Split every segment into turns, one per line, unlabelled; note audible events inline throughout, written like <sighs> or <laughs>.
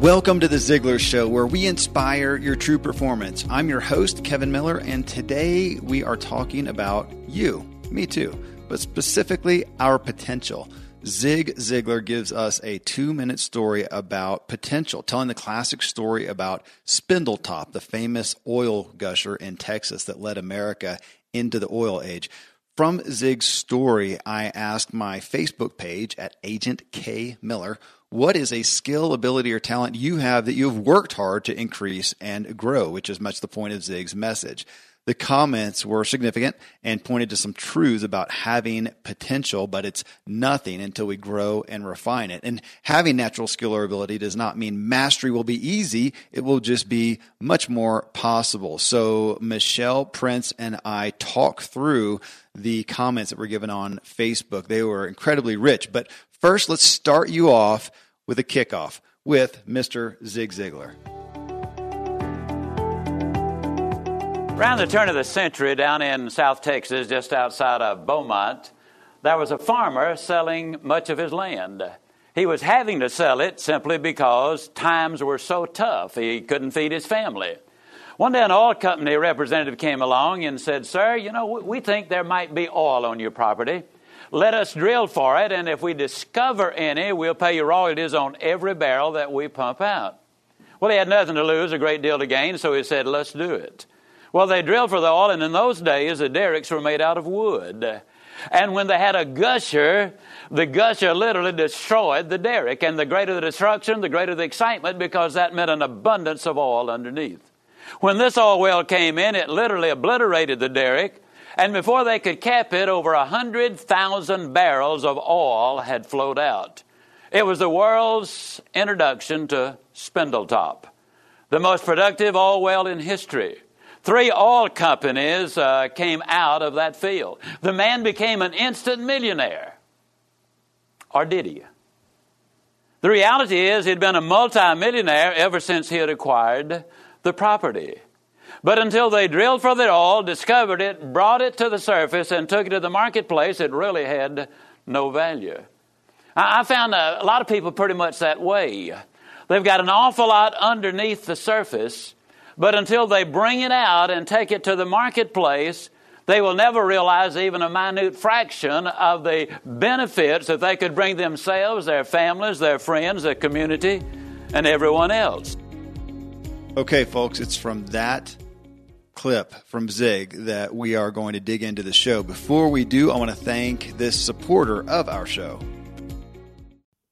Welcome to the Ziglar Show, where we inspire your true performance. I'm your host, Kevin Miller, and today we are talking about you, me too, but specifically our potential. Zig Ziglar gives us a two minute story about potential, telling the classic story about Spindletop, the famous oil gusher in Texas that led America into the oil age. From Zig's story, I asked my Facebook page at Agent K Miller what is a skill, ability, or talent you have that you've worked hard to increase and grow, which is much the point of Zig's message. The comments were significant and pointed to some truths about having potential, but it's nothing until we grow and refine it. And having natural skill or ability does not mean mastery will be easy. It will just be much more possible. So Michelle Prince and I talk through the comments that were given on Facebook. They were incredibly rich. But first, let's start you off with a kickoff with Mr. Zig Ziglar.
Around the turn of the century, down in South Texas, just outside of Beaumont, there was a farmer selling much of his land. He was having to sell it simply because times were so tough. He couldn't feed his family. One day, an oil company representative came along and said, Sir, you know, we think there might be oil on your property. Let us drill for it, and if we discover any, we'll pay you royalties on every barrel that we pump out. Well, he had nothing to lose, a great deal to gain, so he said, Let's do it. Well, they drilled for the oil, and in those days, the derricks were made out of wood. And when they had a gusher, the gusher literally destroyed the derrick. And the greater the destruction, the greater the excitement, because that meant an abundance of oil underneath. When this oil well came in, it literally obliterated the derrick. And before they could cap it, over a 100,000 barrels of oil had flowed out. It was the world's introduction to Spindletop, the most productive oil well in history. Three oil companies uh, came out of that field. The man became an instant millionaire. Or did he? The reality is, he'd been a multimillionaire ever since he had acquired the property. But until they drilled for the oil, discovered it, brought it to the surface, and took it to the marketplace, it really had no value. I found a lot of people pretty much that way. They've got an awful lot underneath the surface, but until they bring it out and take it to the marketplace, they will never realize even a minute fraction of the benefits that they could bring themselves, their families, their friends, their community, and everyone else.
Okay, folks, it's from that clip from Zig that we are going to dig into the show. Before we do, I want to thank this supporter of our show.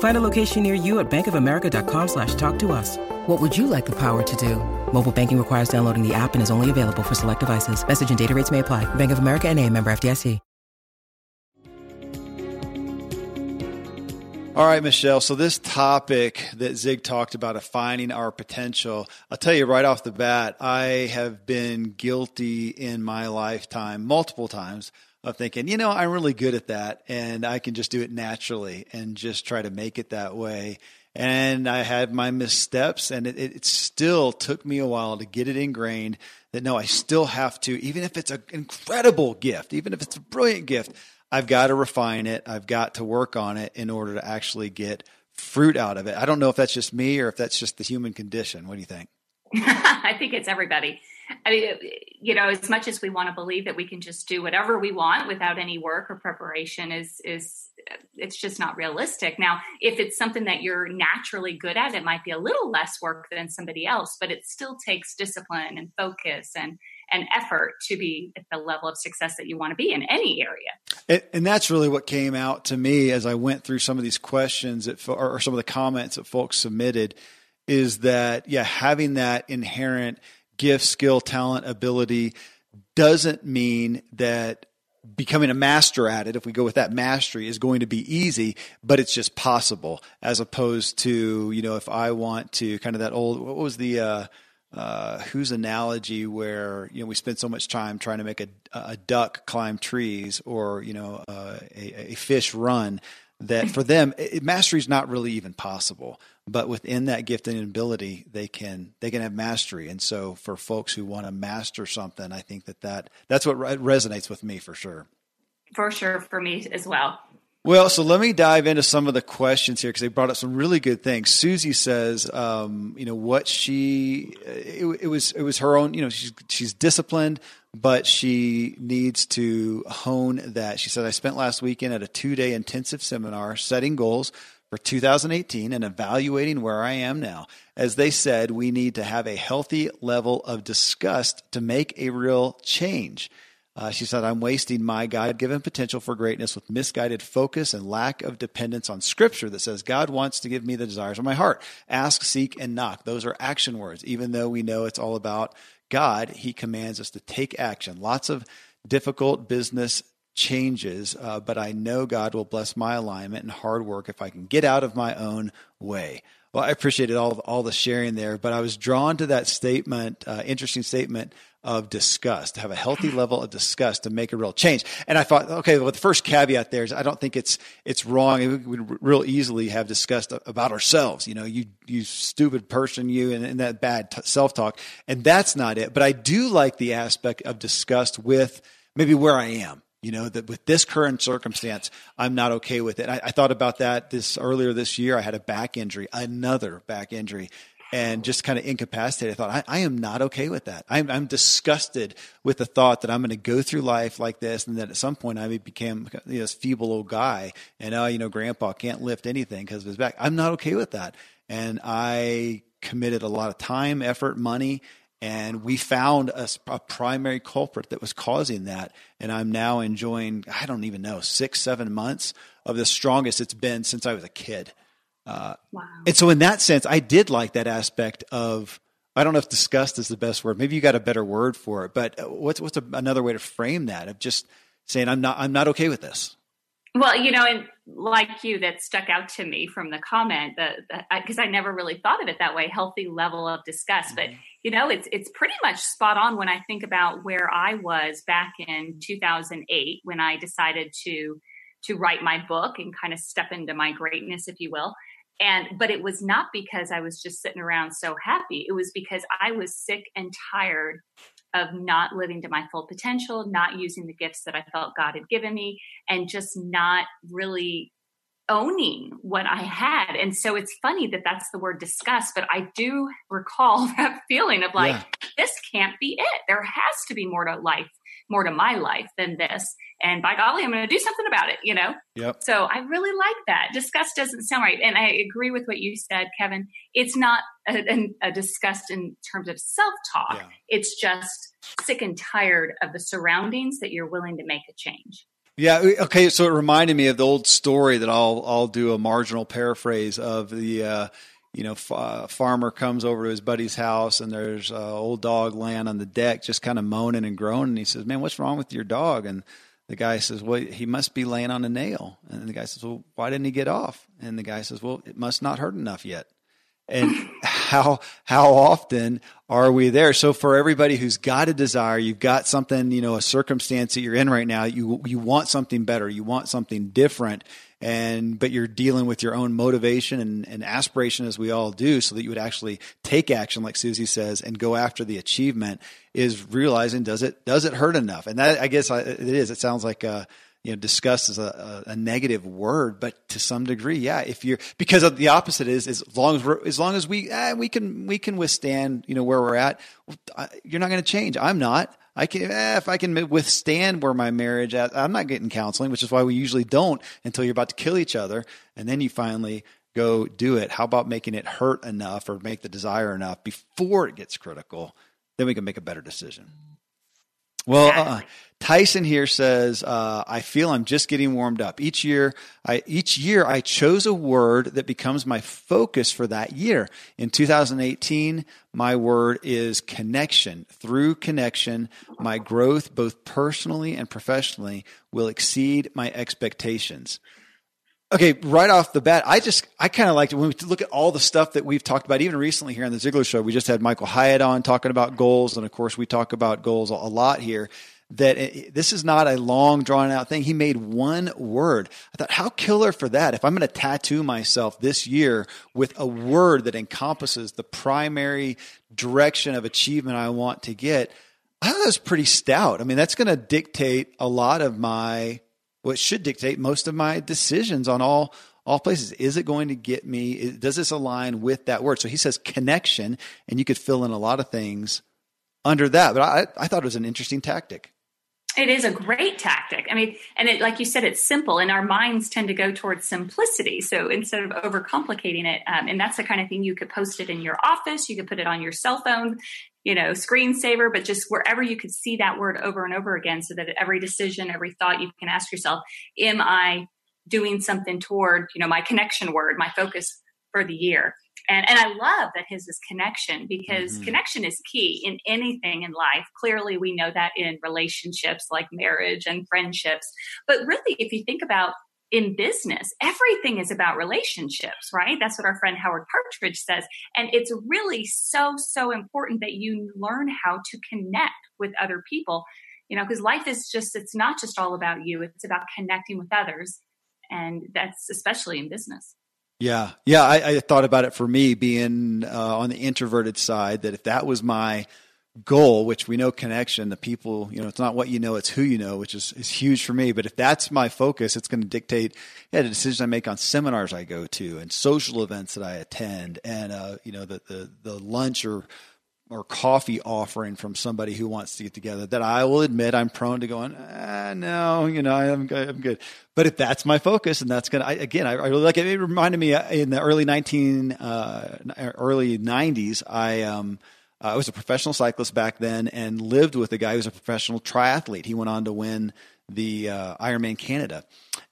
Find a location near you at bankofamerica.com slash talk to us. What would you like the power to do? Mobile banking requires downloading the app and is only available for select devices. Message and data rates may apply. Bank of America and a member FDIC.
All right, Michelle. So this topic that Zig talked about of finding our potential, I'll tell you right off the bat, I have been guilty in my lifetime multiple times of thinking, you know, I'm really good at that and I can just do it naturally and just try to make it that way. And I had my missteps and it, it still took me a while to get it ingrained that no, I still have to, even if it's an incredible gift, even if it's a brilliant gift, I've got to refine it. I've got to work on it in order to actually get fruit out of it. I don't know if that's just me or if that's just the human condition. What do you think? <laughs>
I think it's everybody. I mean, you know, as much as we want to believe that we can just do whatever we want without any work or preparation is is it's just not realistic. Now, if it's something that you're naturally good at, it might be a little less work than somebody else, but it still takes discipline and focus and and effort to be at the level of success that you want to be in any area.
And, and that's really what came out to me as I went through some of these questions that, or some of the comments that folks submitted is that, yeah, having that inherent gift, skill, talent, ability doesn't mean that becoming a master at it, if we go with that mastery, is going to be easy, but it's just possible as opposed to, you know, if I want to kind of that old, what was the, uh, uh, whose analogy where you know we spend so much time trying to make a, a duck climb trees or you know uh, a, a, fish run that for them mastery is not really even possible but within that gift and ability they can they can have mastery and so for folks who want to master something i think that, that that's what re- resonates with me for sure
for sure for me as well
well, so let me dive into some of the questions here because they brought up some really good things. Susie says, um, you know, what she it, it, was it was her own. You know, she's she's disciplined, but she needs to hone that. She said, I spent last weekend at a two day intensive seminar setting goals for 2018 and evaluating where I am now. As they said, we need to have a healthy level of disgust to make a real change. Uh, she said, I'm wasting my God given potential for greatness with misguided focus and lack of dependence on scripture that says God wants to give me the desires of my heart. Ask, seek, and knock. Those are action words. Even though we know it's all about God, He commands us to take action. Lots of difficult business changes, uh, but I know God will bless my alignment and hard work if I can get out of my own way. Well, I appreciated all all the sharing there, but I was drawn to that statement, uh, interesting statement of disgust, to have a healthy <sighs> level of disgust to make a real change. And I thought, okay, well, the first caveat there is I don't think it's it's wrong. We would real easily have disgust about ourselves. You know, you you stupid person, you, and, and that bad t- self talk, and that's not it. But I do like the aspect of disgust with maybe where I am you know that with this current circumstance i'm not okay with it. I, I, thought about that this earlier this year i had a back injury another back injury and just kind of incapacitated. I thought i, I am not okay with that. I'm, I'm, disgusted with the thought that i'm going to go through life like this and that at some point i became you know, this feeble old guy and oh you know grandpa can't lift anything because of his back. I'm not okay with that. And i committed a lot of time effort money and we found a, a, primary culprit that was causing that. And I'm now enjoying, I don't even know, six, seven months of the strongest it's been since I was a kid. Uh, wow. And so, in that sense, I did like that aspect of, I don't know if disgust is the best word. Maybe you got a better word for it, but uh, what's, what's a, another way to frame that of just saying, I'm not, I'm not okay with this?
Well, you know, and like you, that stuck out to me from the comment that because I, I, never really thought of it that way. Healthy level of disgust, mm-hmm. but you know, it's it's pretty much spot on when I think about where I was back in 2008 when I decided to to write my book and kind of step into my greatness, if you will. And but it was not because I was just sitting around so happy. It was because I was sick and tired of not living to my full potential, not using the gifts that I felt God had given me, and just not really owning what I had. And so it's funny that that's the word disgust, but I do recall <laughs> that feeling of like, yeah. this can't be it. There has to be more to life, more to my life than this. And by golly, I'm going to do something about it, you know?
Yep.
So I really like that. Disgust doesn't sound right. And I agree with what you said, Kevin. It's not a, a disgust in terms of self talk, yeah. it's just sick and tired of the surroundings that you're willing to make a change.
Yeah. Okay. So it reminded me of the old story that I'll I'll do a marginal paraphrase of the. Uh, you know, f- uh, farmer comes over to his buddy's house and there's an old dog laying on the deck, just kind of moaning and groaning. And he says, "Man, what's wrong with your dog?" And the guy says, "Well, he must be laying on a nail." And the guy says, "Well, why didn't he get off?" And the guy says, "Well, it must not hurt enough yet." And <laughs> how how often are we there? So for everybody who's got a desire, you've got something, you know, a circumstance that you're in right now, you you want something better, you want something different, and but you're dealing with your own motivation and, and aspiration as we all do, so that you would actually take action, like Susie says, and go after the achievement. Is realizing does it does it hurt enough? And that I guess it is. It sounds like. Uh, you know, disgust is a, a, negative word, but to some degree, yeah. If you're because the opposite is as long as we're as long as we eh, we can we can withstand you know where we're at, you're not going to change. I'm not. I can eh, if I can withstand where my marriage at. I'm not getting counseling, which is why we usually don't until you're about to kill each other, and then you finally go do it. How about making it hurt enough or make the desire enough before it gets critical? Then we can make a better decision. Well, uh, Tyson here says, uh, "I feel I'm just getting warmed up. Each year, I each year I chose a word that becomes my focus for that year. In 2018, my word is connection. Through connection, my growth, both personally and professionally, will exceed my expectations." Okay, right off the bat, I just I kind of liked it when we look at all the stuff that we've talked about, even recently here on the Ziglar Show. We just had Michael Hyatt on talking about goals, and of course, we talk about goals a lot here. That it, this is not a long, drawn out thing. He made one word. I thought, how killer for that! If I'm going to tattoo myself this year with a word that encompasses the primary direction of achievement I want to get, I thought that was pretty stout. I mean, that's going to dictate a lot of my what should dictate most of my decisions on all all places. Is it going to get me? Does this align with that word? So he says connection, and you could fill in a lot of things under that. But I, I thought it was an interesting tactic.
It is a great tactic. I mean, and it, like you said, it's simple, and our minds tend to go towards simplicity. So instead of overcomplicating it, um, and that's the kind of thing you could post it in your office, you could put it on your cell phone, you know, screensaver, but just wherever you could see that word over and over again, so that every decision, every thought, you can ask yourself, "Am I doing something toward, you know, my connection word, my focus for the year?" and and I love that his is connection because mm-hmm. connection is key in anything in life. Clearly, we know that in relationships like marriage and friendships, but really, if you think about in business, everything is about relationships, right? That's what our friend Howard Partridge says. And it's really so, so important that you learn how to connect with other people, you know, because life is just, it's not just all about you, it's about connecting with others. And that's especially in business.
Yeah, yeah. I, I, thought about it for me being uh, on the introverted side. That if that was my goal, which we know connection, the people, you know, it's not what you know, it's who you know, which is, is huge for me. But if that's my focus, it's going to dictate yeah, the decisions I make on seminars I go to and social events that I attend, and uh, you know, the, the the lunch or or coffee offering from somebody who wants to get together that I will admit I'm prone to going, ah, no, you know, I'm good, I'm good. But if that's my focus and that's going to, again, I, I really like it. It reminded me uh, in the early 19, uh, early 90s, I, um, I was a professional cyclist back then and lived with a guy who was a professional triathlete. He went on to win the uh, Ironman Canada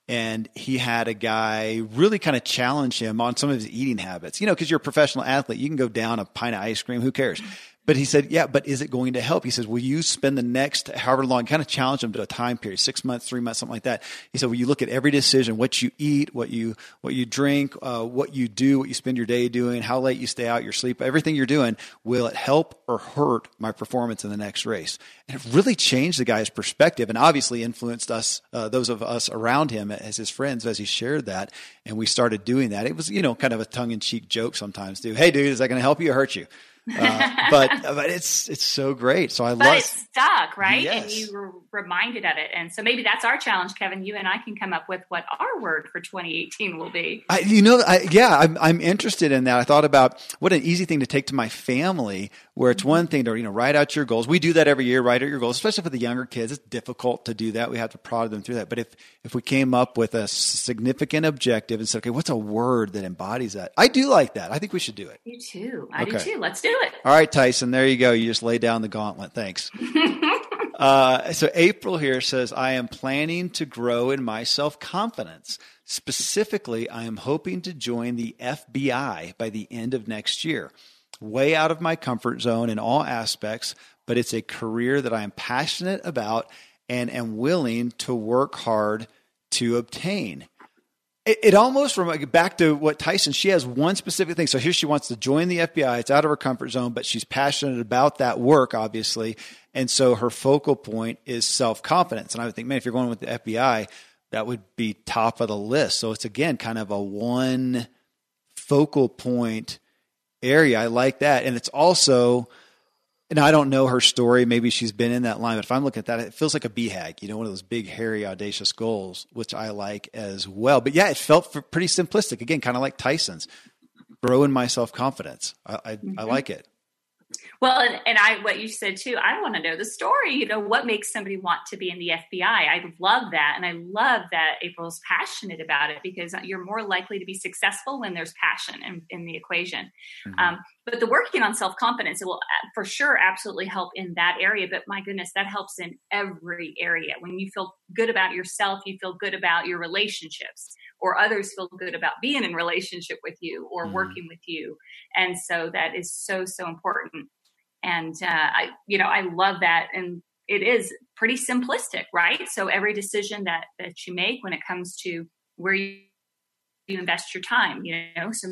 and he had a guy really kind of challenge him on some of his eating habits. You know, because you're a professional athlete, you can go down a pint of ice cream. Who cares? But he said, yeah, but is it going to help? He says, will you spend the next however long, kind of challenge him to a time period, six months, three months, something like that. He said, well, you look at every decision, what you eat, what you, what you drink, uh, what you do, what you spend your day doing, how late you stay out, your sleep, everything you're doing, will it help or hurt my performance in the next race? And it really changed the guy's perspective and obviously influenced us, uh, those of us around him as his friends as he shared that. And we started doing that. It was, you know, kind of a tongue in cheek joke sometimes too. Hey, dude, is that going to help you or hurt you? Uh, <laughs> but but it's it's so great. So I love
but
love.
it stuck, right? Yes. And you were reminded of it, and so maybe that's our challenge, Kevin. You and I can come up with what our word for 2018 will be.
I, you know, I, yeah, I'm I'm interested in that. I thought about what an easy thing to take to my family, where it's one thing to you know write out your goals. We do that every year, write out your goals, especially for the younger kids. It's difficult to do that. We have to prod them through that. But if if we came up with a significant objective and said, okay, what's a word that embodies that? I do like that. I think we should do it.
You too. I okay. do too. Let's do it.
All right, Tyson. There you go. You just lay down the gauntlet. Thanks. <laughs> uh, so April here says, I am planning to grow in my self confidence. Specifically, I am hoping to join the FBI by the end of next year. Way out of my comfort zone in all aspects, but it's a career that I am passionate about and am willing to work hard to obtain. It, it almost from like, back to what Tyson. She has one specific thing. So here she wants to join the FBI. It's out of her comfort zone, but she's passionate about that work, obviously. And so her focal point is self confidence. And I would think, man, if you're going with the FBI, that would be top of the list. So it's again kind of a one focal point area. I like that. And it's also, and I don't know her story. Maybe she's been in that line, but if I'm looking at that, it feels like a BHAG, you know, one of those big, hairy, audacious goals, which I like as well. But yeah, it felt pretty simplistic. Again, kind of like Tyson's growing my self confidence. I, I, mm-hmm. I like it.
Well, and, and I, what you said too, I want to know the story. You know, what makes somebody want to be in the FBI? I love that. And I love that April's passionate about it because you're more likely to be successful when there's passion in, in the equation. Mm-hmm. Um, but the working on self confidence, it will uh, for sure absolutely help in that area. But my goodness, that helps in every area. When you feel good about yourself, you feel good about your relationships or others feel good about being in relationship with you or mm. working with you and so that is so so important and uh, i you know i love that and it is pretty simplistic right so every decision that that you make when it comes to where you, you invest your time you know so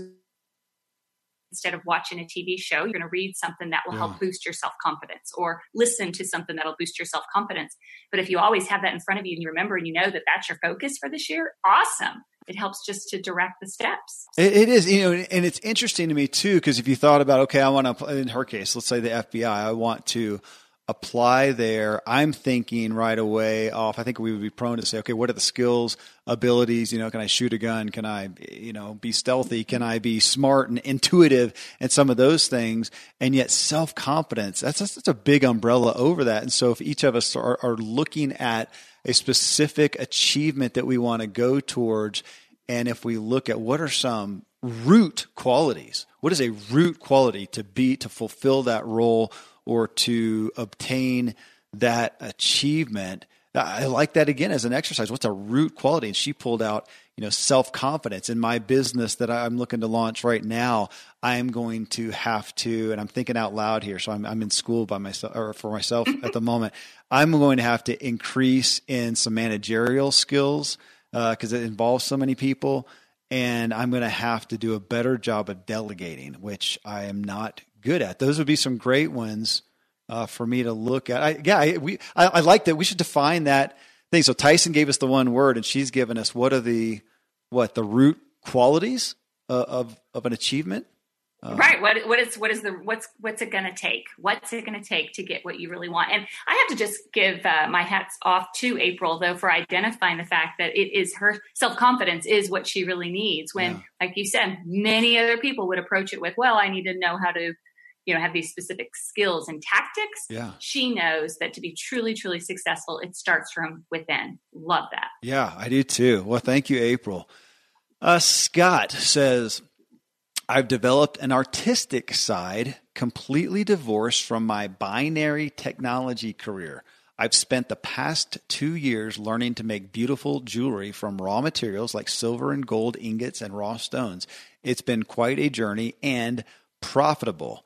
instead of watching a TV show, you're going to read something that will yeah. help boost your self confidence or listen to something that'll boost your self confidence. But if you always have that in front of you and you remember and you know that that's your focus for this year, awesome it helps just to direct the steps.
it, it is, you know, and it's interesting to me too, because if you thought about, okay, I want to, in her case, let's say the FBI, I want to apply there. I'm thinking right away off. I think we would be prone to say, okay, what are the skills, abilities? You know, can I shoot a gun? Can I, you know, be stealthy? Can I be smart and intuitive and some of those things? And yet self confidence, that's, that's a big umbrella over that. And so if each of us are, are looking at, a specific achievement that we want to go towards. And if we look at what are some root qualities, what is a root quality to be, to fulfill that role or to obtain that achievement? I like that again as an exercise. What's a root quality? And she pulled out, you know, self confidence in my business that I'm looking to launch right now. I am going to have to, and I'm thinking out loud here. So I'm, I'm in school by myself or for myself at the <laughs> moment. I'm going to have to increase in some managerial skills because uh, it involves so many people. And I'm going to have to do a better job of delegating, which I am not good at. Those would be some great ones uh, for me to look at. I, yeah, I, we, I, I like that. We should define that thing. So Tyson gave us the one word, and she's given us what are the what the root qualities uh, of of an achievement.
Uh, right. What what is what is the what's what's it going to take? What's it going to take to get what you really want? And I have to just give uh, my hats off to April though for identifying the fact that it is her self confidence is what she really needs. When, yeah. like you said, many other people would approach it with, "Well, I need to know how to." You know, have these specific skills and tactics.
Yeah.
She knows that to be truly, truly successful, it starts from within. Love that.
Yeah, I do too. Well, thank you, April. Uh, Scott says, I've developed an artistic side completely divorced from my binary technology career. I've spent the past two years learning to make beautiful jewelry from raw materials like silver and gold ingots and raw stones. It's been quite a journey and profitable.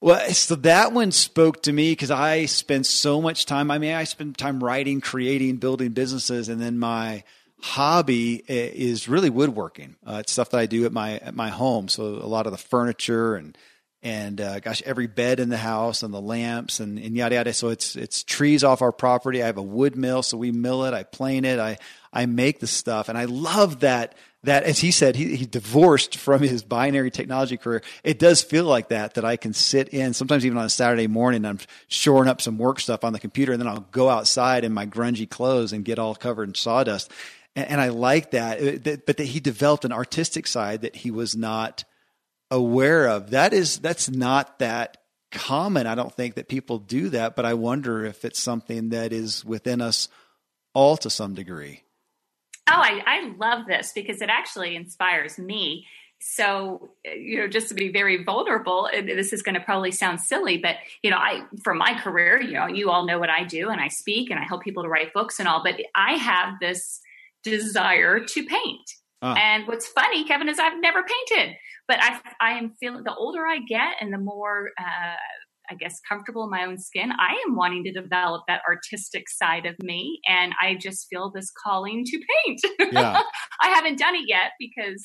Well, so that one spoke to me because I spend so much time. I mean, I spend time writing, creating, building businesses, and then my hobby is really woodworking. Uh, it's stuff that I do at my at my home. So a lot of the furniture and and uh, gosh, every bed in the house and the lamps and, and yada yada. So it's it's trees off our property. I have a wood mill, so we mill it. I plane it. I I make the stuff, and I love that. That as he said, he, he divorced from his binary technology career. It does feel like that. That I can sit in sometimes even on a Saturday morning. I'm shoring up some work stuff on the computer, and then I'll go outside in my grungy clothes and get all covered in sawdust and, and I like that. Uh, but that he developed an artistic side that he was not aware of. That is that's not that common. I don't think that people do that, but I wonder if it's something that is within us all to some degree.
Oh, I, I love this because it actually inspires me. So, you know, just to be very vulnerable, this is going to probably sound silly, but, you know, I, from my career, you know, you all know what I do and I speak and I help people to write books and all, but I have this desire to paint. Uh. And what's funny, Kevin, is I've never painted, but I, I am feeling the older I get and the more uh, I guess, comfortable in my own skin, I am wanting to develop that artistic side of me. And I just feel this calling to paint. Yeah. <laughs> I haven't done it yet because,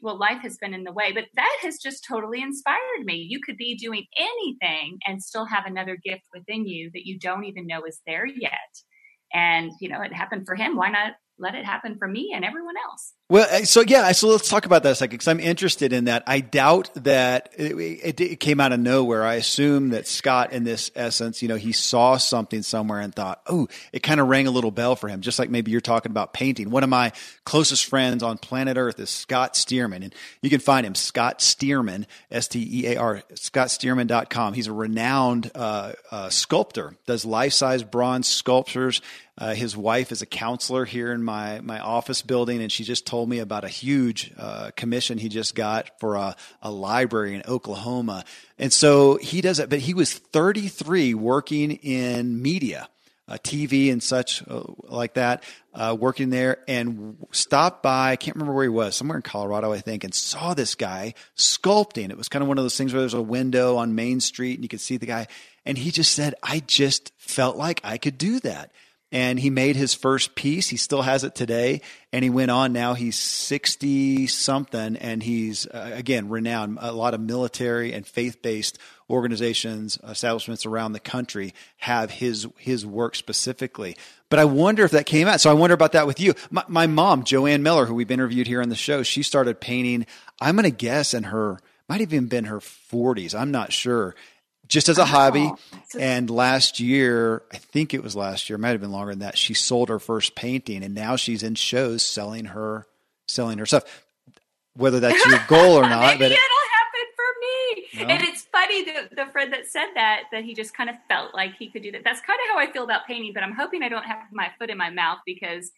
well, life has been in the way, but that has just totally inspired me. You could be doing anything and still have another gift within you that you don't even know is there yet. And, you know, it happened for him. Why not let it happen for me and everyone else.
Well, uh, so yeah, so let's talk about that a second because I'm interested in that. I doubt that it, it, it, came out of nowhere. I assume that Scott, in this essence, you know, he saw something somewhere and thought, oh, it kind of rang a little bell for him. Just like maybe you're talking about painting. One of my closest friends on planet Earth is Scott Stearman, and you can find him Scott Stearman, S T E A R, ScottStearman.com. He's a renowned uh, uh, sculptor, does life size bronze sculptures. Uh, his wife is a counselor here in my my office building, and she just told me about a huge uh, commission he just got for a, a library in Oklahoma. And so he does it, but he was 33 working in media. Uh, TV and such uh, like that, uh, working there, and stopped by. I can't remember where he was, somewhere in Colorado, I think, and saw this guy sculpting. It was kind of one of those things where there's a window on Main Street and you could see the guy. And he just said, I just felt like I could do that and he made his first piece. He still has it today, and he went on. Now he's sixty something, and he's uh, again renowned. A lot of military and faith based organizations, establishments around the country have his his work specifically. But I wonder if that came out. So I wonder about that with you. My, my mom, Joanne Miller, who we've interviewed here on the show, she started painting. I'm going to guess in her might have even been her 40s. I'm not sure just as a hobby. And last year, I think it was last year, might have been longer than that. She sold her first painting, and now she's in shows selling her selling her stuff. Whether that's your <laughs> goal or not,
but it'll happen for me. No? And it's funny the the friend that said that that he just kind of felt like he could do that. That's kind of how I feel about painting. But I'm hoping I don't have my foot in my mouth because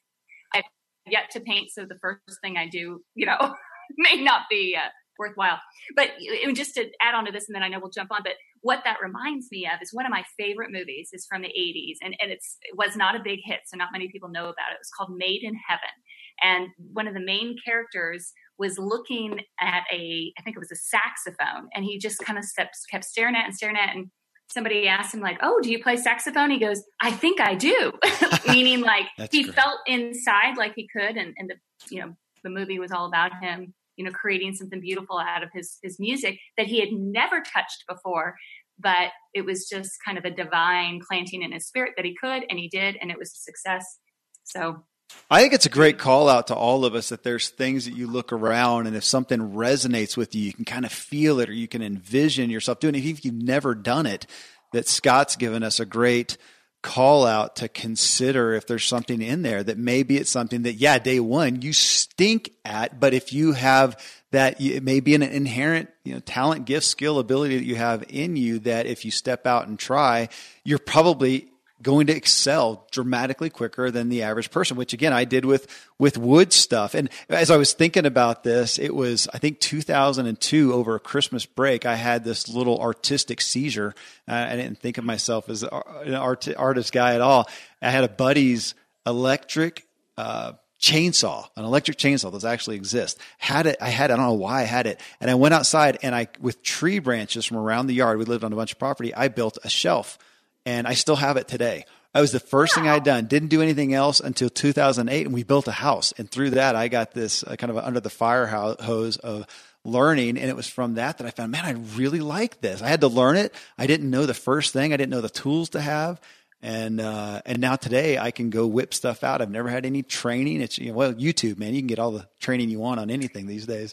I've yet to paint. So the first thing I do, you know, <laughs> may not be. Uh, worthwhile. But just to add on to this, and then I know we'll jump on. But what that reminds me of is one of my favorite movies is from the 80s, and, and it's it was not a big hit, so not many people know about it. It was called Made in Heaven, and one of the main characters was looking at a, I think it was a saxophone, and he just kind of kept staring at and staring at, and somebody asked him like, "Oh, do you play saxophone?" He goes, "I think I do," <laughs> <laughs> meaning like he great. felt inside like he could, and, and the you know the movie was all about him you know creating something beautiful out of his his music that he had never touched before but it was just kind of a divine planting in his spirit that he could and he did and it was a success so
I think it's a great call out to all of us that there's things that you look around and if something resonates with you, you can kind of feel it or you can envision yourself doing it. If you've never done it, that Scott's given us a great call out to consider if there's something in there that maybe it's something that, yeah, day one you stink at, but if you have that, it may be an inherent, you know, talent, gift, skill, ability that you have in you that if you step out and try, you're probably going to excel dramatically quicker than the average person which again I did with with wood stuff and as I was thinking about this it was I think 2002 over a Christmas break I had this little artistic seizure uh, I didn't think of myself as an art, artist guy at all I had a buddy's electric uh, chainsaw, an electric chainsaw does actually exist. Had it, I had, I don't know why I had it. And I went outside and I, with tree branches from around the yard, we lived on a bunch of property, I built a shelf and I still have it today. That was the first thing I'd done. Didn't do anything else until 2008, and we built a house. And through that, I got this uh, kind of under the fire hose of learning. And it was from that that I found, man, I really like this. I had to learn it. I didn't know the first thing. I didn't know the tools to have. And uh, and now today I can go whip stuff out. I've never had any training. It's you know, well YouTube, man. You can get all the training you want on anything these days.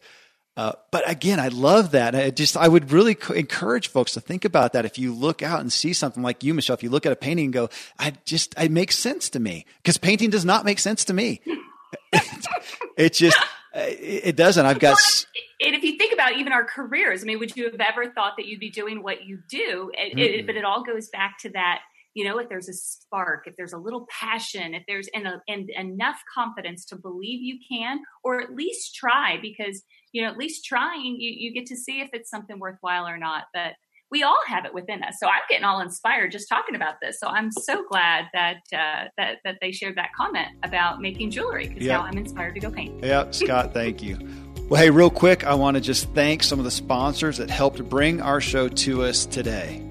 Uh, but again, I love that. I just, I would really encourage folks to think about that. If you look out and see something like you, Michelle, if you look at a painting and go, I just, it makes sense to me because painting does not make sense to me. it, <laughs> it just, it doesn't. I've got.
And if you think about even our careers, I mean, would you have ever thought that you'd be doing what you do? It, it, but it all goes back to that you know if there's a spark if there's a little passion if there's and, a, and enough confidence to believe you can or at least try because you know at least trying you, you get to see if it's something worthwhile or not but we all have it within us. So i'm getting all inspired just talking about this. So i'm so glad that uh, that that they shared that comment about making jewelry because yep. now i'm inspired to go paint.
Yep scott thank you. Well hey real quick i want to just thank some of the sponsors that helped bring our show to us today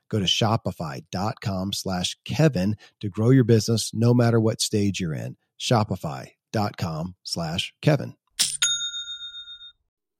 Go to shopify.com slash Kevin to grow your business no matter what stage you're in. Shopify.com slash Kevin.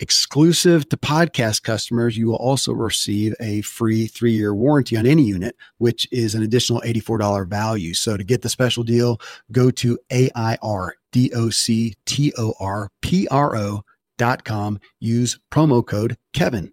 Exclusive to podcast customers, you will also receive a free three year warranty on any unit, which is an additional $84 value. So to get the special deal, go to A-I-R-D-O-C-T-O-R-P-R-O.com. Use promo code Kevin.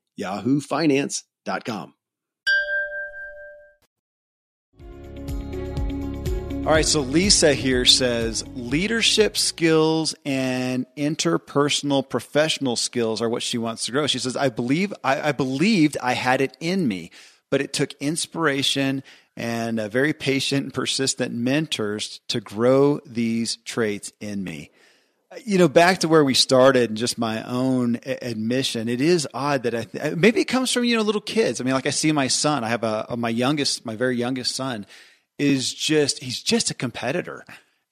yahoofinance.com. All right, so Lisa here says leadership skills and interpersonal professional skills are what she wants to grow. She says, I believe I, I believed I had it in me, but it took inspiration and uh, very patient and persistent mentors to grow these traits in me you know, back to where we started and just my own admission, it is odd that I th- maybe it comes from, you know, little kids. I mean, like I see my son, I have a, my youngest, my very youngest son is just, he's just a competitor.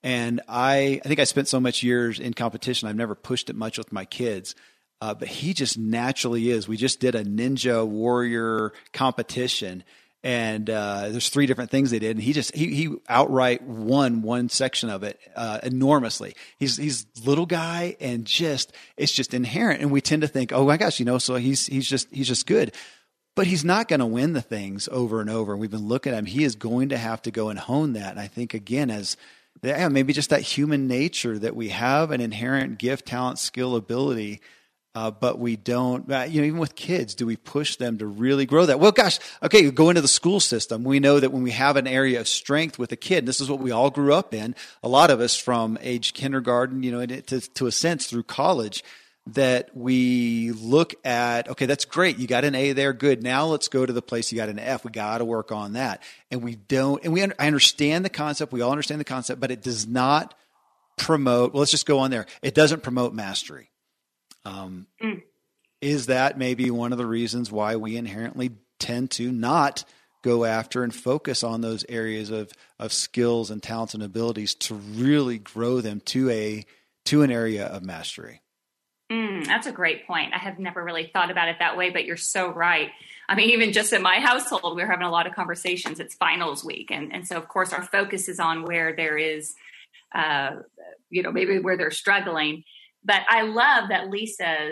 And I, I think I spent so much years in competition. I've never pushed it much with my kids. Uh, but he just naturally is. We just did a ninja warrior competition and uh, there's three different things they did, and he just he he outright won one section of it uh, enormously. He's he's little guy, and just it's just inherent, and we tend to think, oh my gosh, you know, so he's he's just he's just good, but he's not going to win the things over and over. And we've been looking at him; he is going to have to go and hone that. And I think again, as yeah, maybe just that human nature that we have an inherent gift, talent, skill, ability
Uh, but we don't, uh, you know, even with kids, do we push them to really grow that? Well, gosh, okay, go into the school system. We know that when we have an area of strength with a kid, this is what we all grew up in, a lot of us from age kindergarten, you know, to, to a sense through college, that we look at, okay, that's great. You got an A there. Good. Now let's go to the place you got an F. We got to work on that. And we don't, and we, I understand the concept. We all understand the concept, but it does not promote, well, let's just go on there. It doesn't promote mastery. Um, mm. Is that maybe one of the reasons why we inherently tend to not go after and focus on those areas of, of skills and talents and abilities to really grow them to a to an area of mastery?
Mm, that's a great point. I have never really thought about it that way, but you're so right. I mean, even just in my household, we're having a lot of conversations. It's finals week. And, and so, of course, our focus is on where there is, uh, you know, maybe where they're struggling. But I love that Lisa,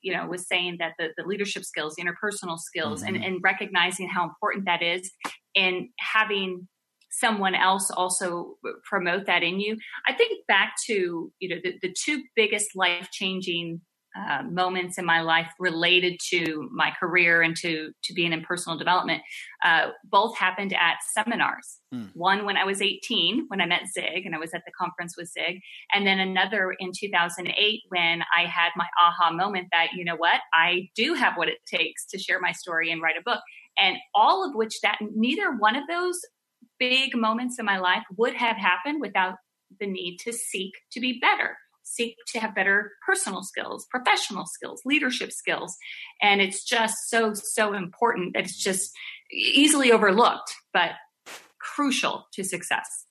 you know, was saying that the, the leadership skills, the interpersonal skills, mm-hmm. and, and recognizing how important that is and having someone else also promote that in you. I think back to, you know, the, the two biggest life changing uh, moments in my life related to my career and to to being in personal development uh, both happened at seminars. Mm. one when i was 18 when i met zig and i was at the conference with zig and then another in 2008 when i had my aha moment that you know what i do have what it takes to share my story and write a book. And all of which that neither one of those big moments in my life would have happened without the need to seek to be better seek to have better personal skills professional skills leadership skills and it's just so so important that it's just easily overlooked but crucial to success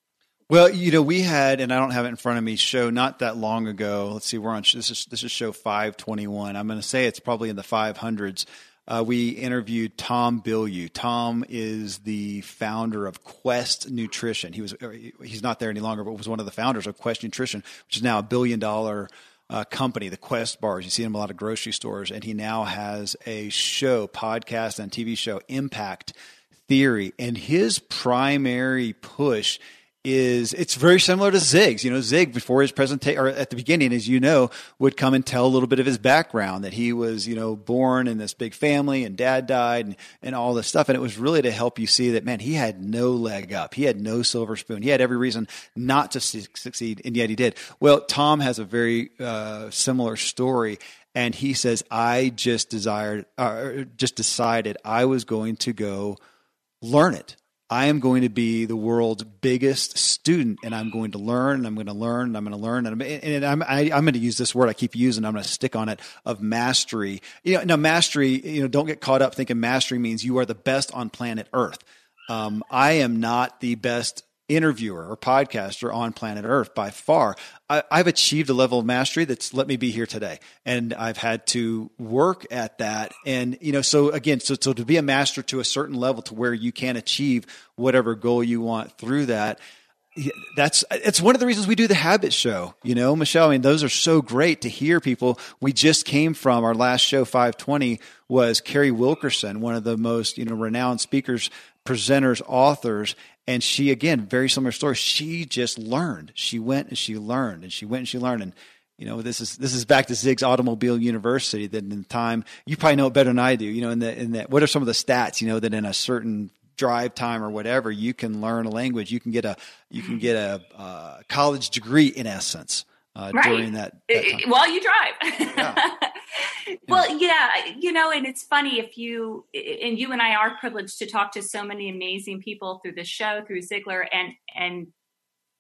well, you know, we had, and I don't have it in front of me, show not that long ago. Let's see, we're on, this is, this is show 521. I'm going to say it's probably in the 500s uh, we interviewed Tom Bilyeu. Tom is the founder of Quest Nutrition. He was uh, he's not there any longer, but was one of the founders of Quest Nutrition, which is now a billion dollar uh, company, the Quest bars. You see them a lot of grocery stores, and he now has a show, podcast, and TV show, Impact Theory, and his primary push is it's very similar to Zig's. You know, Zig before his presentation or at the beginning, as you know, would come and tell a little bit of his background that he was, you know, born in this big family and dad died and, and all this stuff. And it was really to help you see that, man, he had no leg up. He had no silver spoon. He had every reason not to succeed. And yet he did. Well, Tom has a very uh, similar story. And he says, I just desired, uh, just decided I was going to go learn it. I am going to be the world's biggest student and I'm going to learn and I'm going to learn and I'm going to learn. And I'm, and I'm, I, am going to use this word I keep using. I'm going to stick on it of mastery. You know, now mastery, you know, don't get caught up thinking mastery means you are the best on planet earth. Um, I am not the best interviewer or podcaster on planet Earth by far. I, have achieved a level of mastery that's let me be here today, and I've had to work at that. And you know, so again, so so to be a master to a certain level to where you can achieve whatever goal you want through that. That's it's one of the reasons we do the habit show, you know, Michelle. I mean, those are so great to hear people. We just came from our last show, 520, was Carrie Wilkerson, one of the most you know renowned speakers, presenters, authors, and she, again, very similar story. She just learned. She went and she learned and she went and she learned. And, you know, this is, this is back to Zig's Automobile University that in time, you probably know it better than I do, you know, in the, in that, what are some of the stats, you know, that in a certain drive time or whatever, you can learn a language. You can get a, you can get a, uh, college degree in essence. Uh, right. during that, that
while you drive. <laughs> Yeah. well, yeah, you know, and it's funny if you and you and I are privileged to talk to so many amazing people through the show, through Ziglar, and and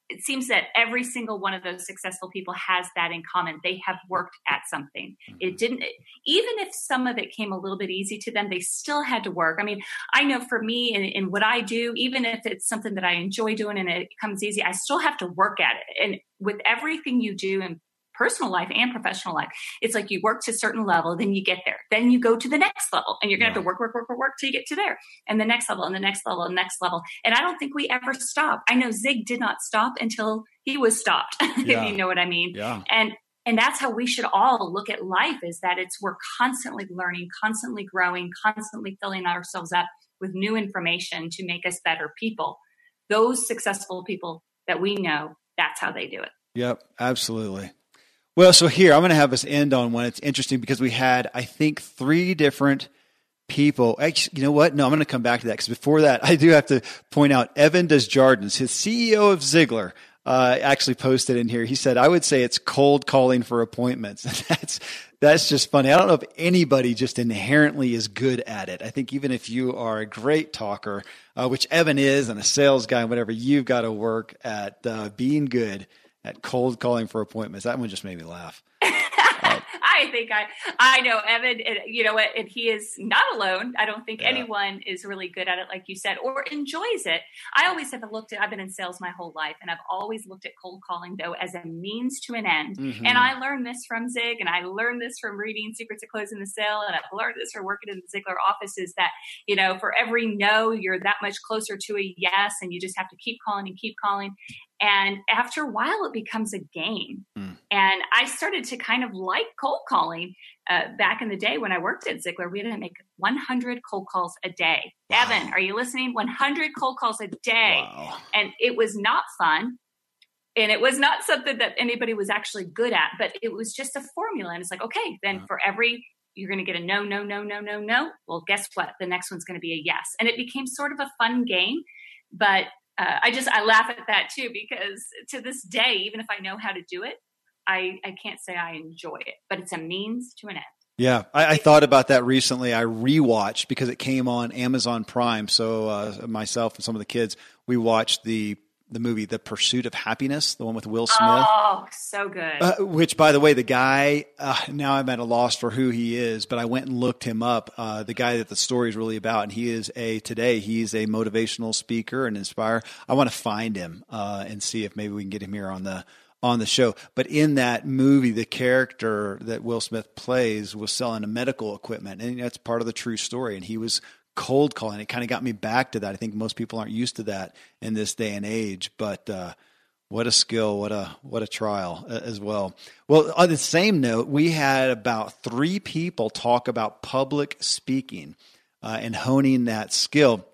it seems that every single one of those successful people has that in common. They have worked at something. It mm-hmm. didn't, even if some of it came a little bit easy to them, they still had to work. I mean, I know for me in, in what I do, even if it's something that I enjoy doing and it comes easy, I still have to work at it. And with everything you do in personal life and professional life. It's like you work to a certain level, then you get there. Then you go to the next level and you're going to have to work, work, work, work, work till you get to there and the next level and the next level and next level. And I don't think we ever stop. I know Zig did not stop until he was stopped, yeah. <laughs> if you know what I mean.
Yeah.
And and that's how we should all look at life is that it's we're constantly learning constantly growing constantly filling ourselves up with new information to make us better people those successful people that we know that's how they do it
yep absolutely Well, so here I'm going to have us end on one. It's interesting because we had, I think, three different people. Actually, you know what? No, I'm going to come back to that because before that, <laughs> I do have to point out Evan Desjardins, his CEO of Ziglar. Uh, actually posted in here. He said, "I would say it's cold calling for appointments." <laughs> that's that's just funny. I don't know if anybody just inherently is good at it. I think even if you are a great talker, uh, which Evan is, and a sales guy, and whatever, you've got to work at uh, being good at cold calling for appointments. That one just made me laugh. <laughs>
I think I I know Evan. You know what? And he is not alone. I don't think yeah. anyone is really good at it, like you said, or enjoys it. I always have looked at. I've been in sales my whole life, and I've always looked at cold calling though as a means to an end. Mm-hmm. And I learned this from Zig, and I learned this from reading Secrets of Closing the Sale, and I've learned this from working in the Ziglar offices. That you know, for every no, you're that much closer to a yes, and you just have to keep calling and keep calling. And after a while, it becomes a game. Mm. And I started to kind of like cold calling uh, back in the day when I worked at Ziglar. We had to make 100 cold calls a day. Wow. Evan, are you listening? 100 cold calls a day. Wow. And it was not fun. And it was not something that anybody was actually good at, but it was just a formula. And it's like, okay, then for every you're going to get a no, no, no, no, no, no. Well, guess what? The next one's going to be a yes. And it became sort of a fun game. But uh, I just I laugh at that too because to this day, even if I know how to do it, I I can't say I enjoy it, but it's a means to an end.
Yeah, I, I thought about that recently. I rewatched because it came on Amazon Prime. So uh, myself and some of the kids, we watched the the movie The Pursuit of Happiness, the one with Will Smith.
Oh, so good.
Uh, which, by the way, the guy, uh, now I'm at a loss for who he is, but I went and looked him up. Uh, the guy that the story is really about, and he is a, today, he's a motivational speaker and inspire. I want to find him uh, and see if maybe we can get him here on the on the show. But in that movie, the character that Will Smith plays was selling a medical equipment, and that's part of the true story. And he was cold calling. It kind of got me back to that. I think most people aren't used to that in this day and age, but uh, what a skill, what a what a trial as well. Well, on the same note, we had about three people talk about public speaking uh, and honing that skill.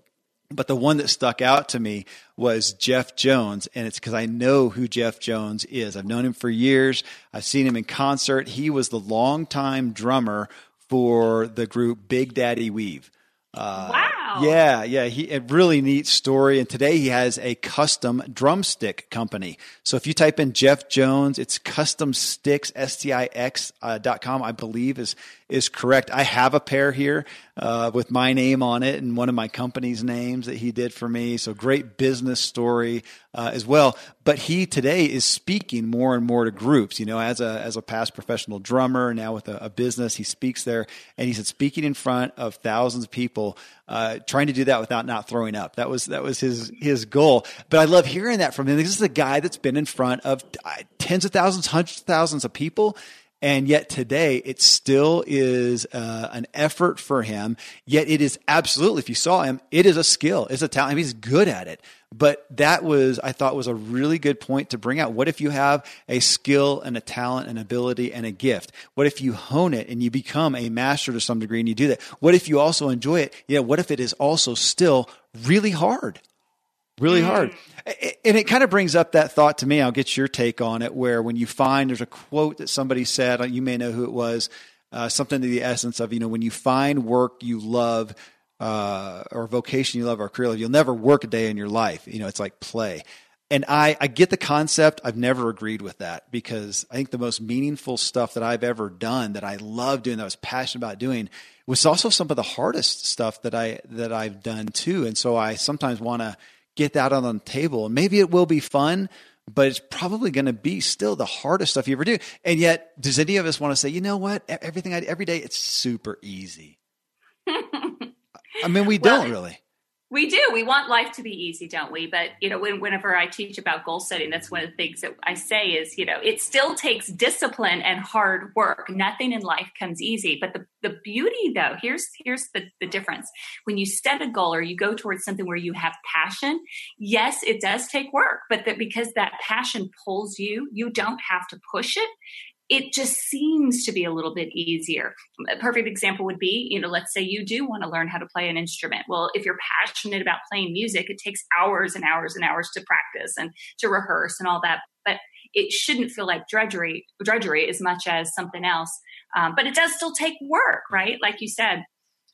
But the one that stuck out to me was Jeff Jones, and it's because I know who Jeff Jones is. I've known him for years. I've seen him in concert. He was the longtime drummer for the group Big Daddy Weave.
Uh, wow.
Yeah, yeah. He a really neat story. And today he has a custom drumstick company. So if you type in Jeff Jones, it's custom sticks, S T I X uh, dot com, I believe is is correct. I have a pair here uh, with my name on it and one of my company's names that he did for me. So great business story uh, as well. But he today is speaking more and more to groups. You know, as a as a past professional drummer, now with a, a business, he speaks there, and he said speaking in front of thousands of people, uh, trying to do that without not throwing up. That was that was his his goal. But I love hearing that from him. This is a guy that's been in front of uh, tens of thousands, hundreds of thousands of people and yet today it still is uh, an effort for him. Yet it is absolutely, if you saw him, it is a skill. It's a talent. He's good at it. But that was, I thought, was a really good point to bring out. What if you have a skill and a talent and ability and a gift? What if you hone it and you become a master to some degree and you do that? What if you also enjoy it? Yeah. What if it is also still really hard? Really hard. Mm. And it kind of brings up that thought to me. I'll get your take on it. Where when you find there's a quote that somebody said, uh, you may know who it was, uh, something to the essence of, you know, when you find work you love, uh, or vocation you love, or career, you'll never work a day in your life. You know, it's like play. And I, I get the concept. I've never agreed with that because I think the most meaningful stuff that I've ever done that I love doing, that I was passionate about doing, was also some of the hardest stuff that I that I've done too. And so I sometimes want to get that on the table. And maybe it will be fun, but it's probably going to be still the hardest stuff you ever do. And yet, does any of us want to say, you know what? Everything I every day, it's super easy. <laughs> I mean, we well, don't really.
We do. We want life to be easy, don't we? But you know, when, whenever I teach about goal setting, that's one of the things that I say is, you know, it still takes discipline and hard work. Nothing in life comes easy. But the, the beauty, though, here's here's the, the difference. When you set a goal or you go towards something where you have passion, yes, it does take work, but that because that passion pulls you, you don't have to push it it just seems to be a little bit easier. A perfect example would be, you know, let's say you do want to learn how to play an instrument. Well, if you're passionate about playing music, it takes hours and hours and hours to practice and to rehearse and all that. But it shouldn't feel like drudgery, drudgery as much as something else. Um, but it does still take work, right? Like you said.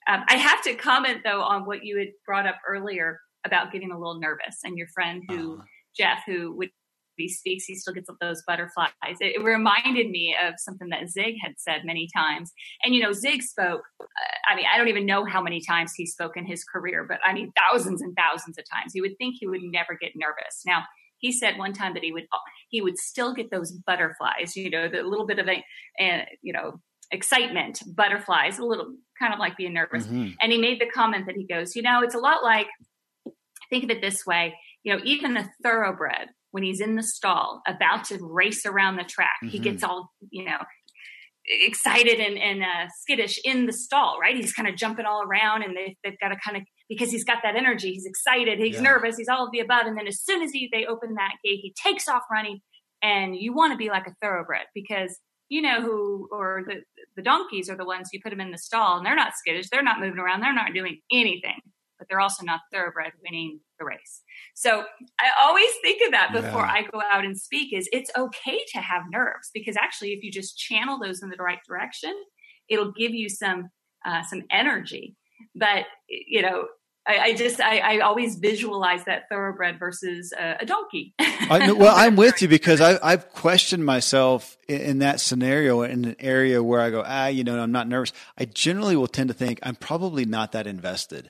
Um, I have to comment though on what you had brought up earlier about getting a little nervous and your friend who, uh Jeff, who would he speaks, he still gets those butterflies. It, it, reminded me of something that Zig had said many times. And, you know, Zig spoke, uh, I mean, I don't even know how many times he spoke in his career, but I mean, thousands and thousands of times. You would think he would never get nervous. Now, he said one time that he would he would still get those butterflies, you know, the little bit of a, uh, you know, excitement, butterflies, a little kind of like being nervous. Mm-hmm. And he made the comment that he goes, you know, it's a lot like think of it this way, you know, even a thoroughbred when he's in the stall about to race around the track. Mm-hmm. He gets all, you know, excited and, and uh, skittish in the stall, right? He's kind of jumping all around and they, have got to kind of, because he's got that energy, he's excited, he's yeah. nervous, he's all of the above. And then as soon as he, they open that gate, he takes off running and you want to be like a thoroughbred because you know who or the the donkeys are the ones you put them in the stall and they're not skittish they're not moving around they're not doing anything but they're also not thoroughbred winning the race. So I always think of that before yeah. I go out and speak is it's okay to have nerves because actually if you just channel those in the right direction, it'll give you some uh, some energy. But you know, I, I just I, I, always visualize that thoroughbred versus a, a donkey.
I, <laughs> well, I'm with you because I, I've questioned myself in, in, that scenario in an area where I go, ah, you know, I'm not nervous. I generally will tend to think I'm probably not that invested.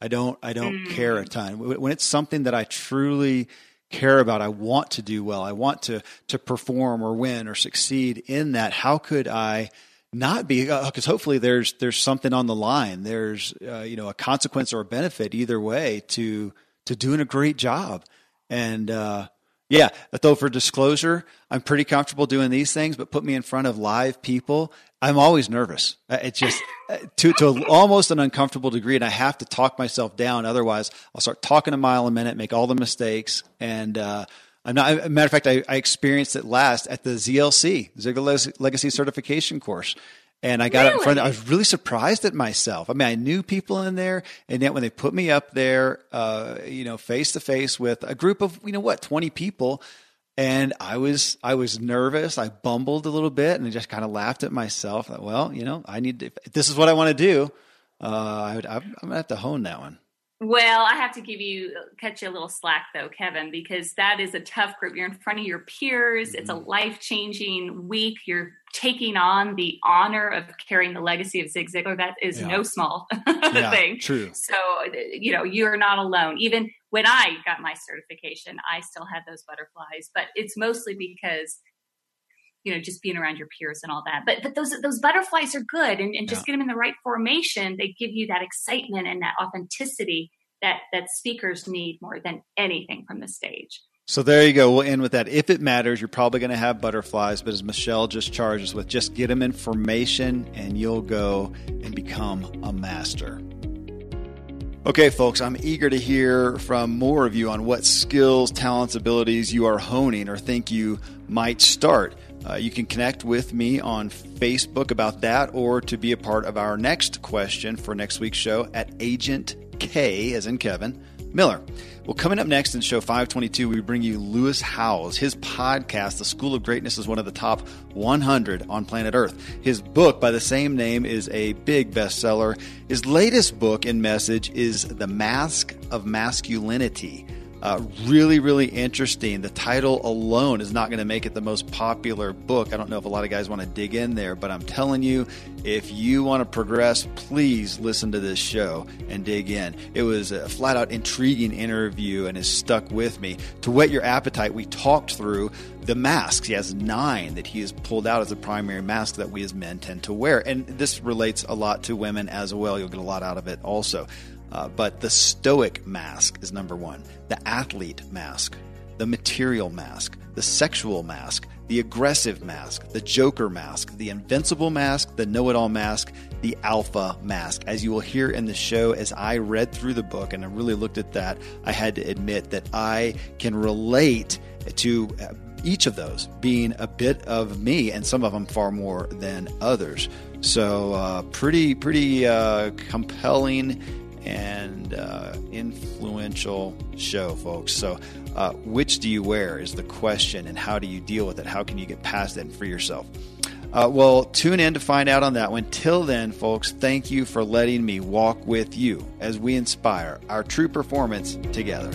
I don't I don't mm. care a ton. When it's something that I truly care about, I want to do well. I want to to perform or win or succeed in that. How could I not be because uh, hopefully there's there's something on the line. There's uh, you know a consequence or a benefit either way to to doing a great job. And uh, yeah, though for disclosure, I'm pretty comfortable doing these things, but put me in front of live people, I'm always nervous. Uh, it's just uh, to to almost an uncomfortable degree, and I have to talk myself down. Otherwise, I'll start talking a mile a minute, make all the mistakes, and uh, I'm not. matter of fact, I, I, experienced it last at the ZLC Ziglar Legacy Certification course. And I got really? up in front. Of, I was really surprised at myself. I mean, I knew people in there, and yet when they put me up there, uh, you know, face to face with a group of, you know, what, twenty people, and I was I was nervous. I bumbled a little bit, and I just kind of laughed at myself. Well, you know, I need to, if this is what I want to do. Uh, I would, I'm gonna have to hone that one.
Well, I have to give you cut you a little slack though, Kevin, because that is a tough group. You're in front of your peers. Mm-hmm. It's a mm-hmm. life changing week. You're taking on the honor of carrying the legacy of Zig Ziglar. That is yeah. no small <laughs> yeah, thing.
True.
So you know you're not alone. Even when I got my certification, I still had those butterflies, but it's mostly because you know just being around your peers and all that but but those those butterflies are good and, and just yeah. get them in the right formation they give you that excitement and that authenticity that that speakers need more than anything from the stage
so there you go. We'll end with that. If it matters, you're probably going to have butterflies, but as Michelle just charges with, just get them information and you'll go and become a master. Okay, folks, I'm eager to hear from more of you on what skills, talents, abilities you are honing or think you might start. Uh, you can connect with me on Facebook about that or to be a part of our next question for next week's show at Agent K, as in Kevin Miller. Well, coming up next in show 522, we bring you Lewis Howes. His podcast, The School of Greatness, is one of the top 100 on planet Earth. His book by the same name is a big bestseller. His latest book and message is The Mask of Masculinity. Uh, really, really interesting. The title alone is not going to make it the most popular book. I don't know if a lot of guys want to dig in there, but I'm telling you, if you want to progress, please listen to this show and dig in. It was a flat out intriguing interview and has stuck with me. To whet your appetite, we talked through the masks. He has nine that he has pulled out as a primary mask that we as men tend to wear. And this relates a lot to women as well. You'll get a lot out of it also. Uh, but the stoic mask is number one, the athlete mask, the material mask, the sexual mask, the aggressive mask, the joker mask, the invincible mask, the know it all mask, the alpha mask. As you will hear in the show, as I read through the book and I really looked at that, I had to admit that I can relate to uh, each of those being a bit of me, and some of them far more than others. So, uh, pretty, pretty uh, compelling and uh, influential show, folks. So, uh, which do you wear is the question, and how do you deal with it? How can you get past it and free yourself? Uh, well, tune in to find out on that one. Till then, folks, thank you for letting me walk with you as we inspire our true performance together.